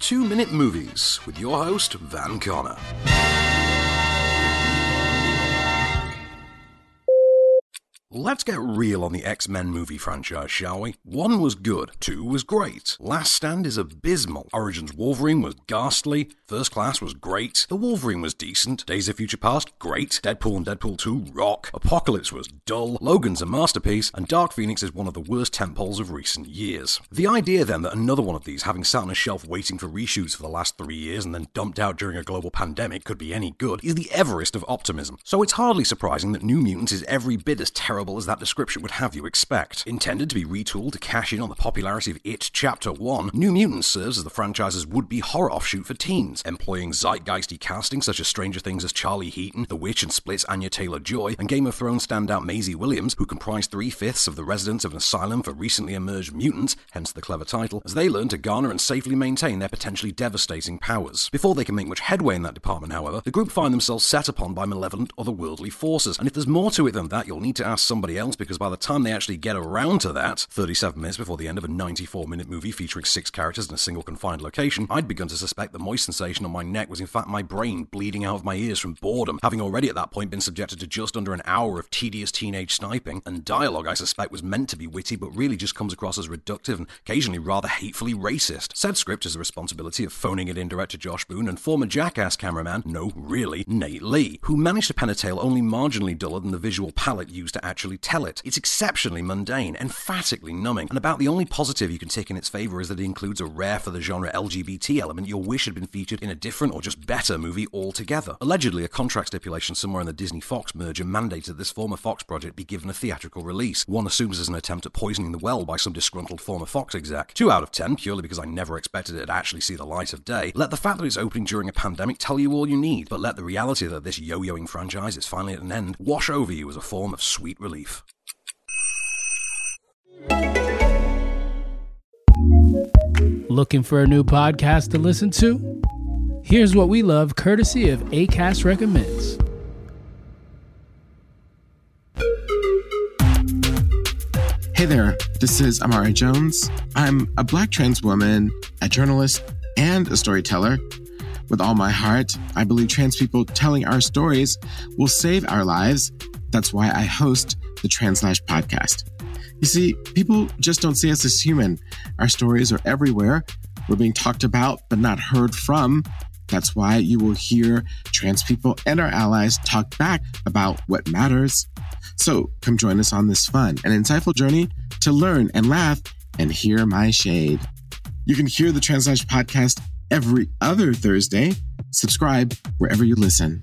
Two Minute Movies with your host, Van Connor. Let's get real on the X Men movie franchise, shall we? One was good, two was great. Last Stand is abysmal. Origins Wolverine was ghastly. First Class was great. The Wolverine was decent. Days of Future Past, great. Deadpool and Deadpool 2, rock. Apocalypse was dull. Logan's a masterpiece. And Dark Phoenix is one of the worst temples of recent years. The idea then that another one of these, having sat on a shelf waiting for reshoots for the last three years and then dumped out during a global pandemic, could be any good is the Everest of optimism. So it's hardly surprising that New Mutants is every bit as terrible as that description would have you expect. Intended to be retooled to cash in on the popularity of It Chapter 1, New Mutants serves as the franchise's would be horror offshoot for teens, employing zeitgeisty casting such as Stranger Things as Charlie Heaton, The Witch and Split's Anya Taylor Joy, and Game of Thrones standout Maisie Williams, who comprise three fifths of the residents of an asylum for recently emerged mutants, hence the clever title, as they learn to garner and safely maintain their potentially devastating powers. Before they can make much headway in that department, however, the group find themselves set upon by malevolent otherworldly forces, and if there's more to it than that, you'll need to ask somebody else because by the time they actually get around to that, 37 minutes before the end of a 94 minute movie featuring six characters in a single confined location, I'd begun to suspect the moist sensation on my neck was in fact my brain bleeding out of my ears from boredom, having already at that point been subjected to just under an hour of tedious teenage sniping, and dialogue I suspect was meant to be witty but really just comes across as reductive and occasionally rather hatefully racist. Said script is the responsibility of phoning it in director Josh Boone and former Jackass cameraman, no, really, Knate Lee, who managed to pen a tale only marginally duller than the visual palette used to actually tell it. It's exceptionally mundane, emphatically numbing, and about the only positive you can take in its favour is that it includes a rare for the genre LGBT element you'll wish had been featured in a different or just better movie altogether. Allegedly, a contract stipulation somewhere in the Disney Fox merger mandated that this former Fox project be given a theatrical release. One assumes as an attempt at poisoning the well by some disgruntled former Fox exec. Two out of ten, purely because I never expected it to actually see the light of day. Let the fact that it's opening during a pandemic tell you all you need, but let the reality that this yo-yoing franchise is finally at an end wash over you as a form of sweet relief. Looking for a new podcast to listen to? Here's what we love courtesy of ACAST Recommends. Hey there, this is Imara Jones. I'm a black trans woman, a journalist, and a storyteller. With all my heart, I believe trans people telling our stories will save our lives. That's why I host the Translash podcast. You see, people just don't see us as human. Our stories are everywhere. We're being talked about, but not heard from. That's why you will hear trans people and our allies talk back about what matters. So come join us on this fun and insightful journey to learn and laugh and hear my shade. You can hear the Translash podcast every other Thursday. Subscribe wherever you listen.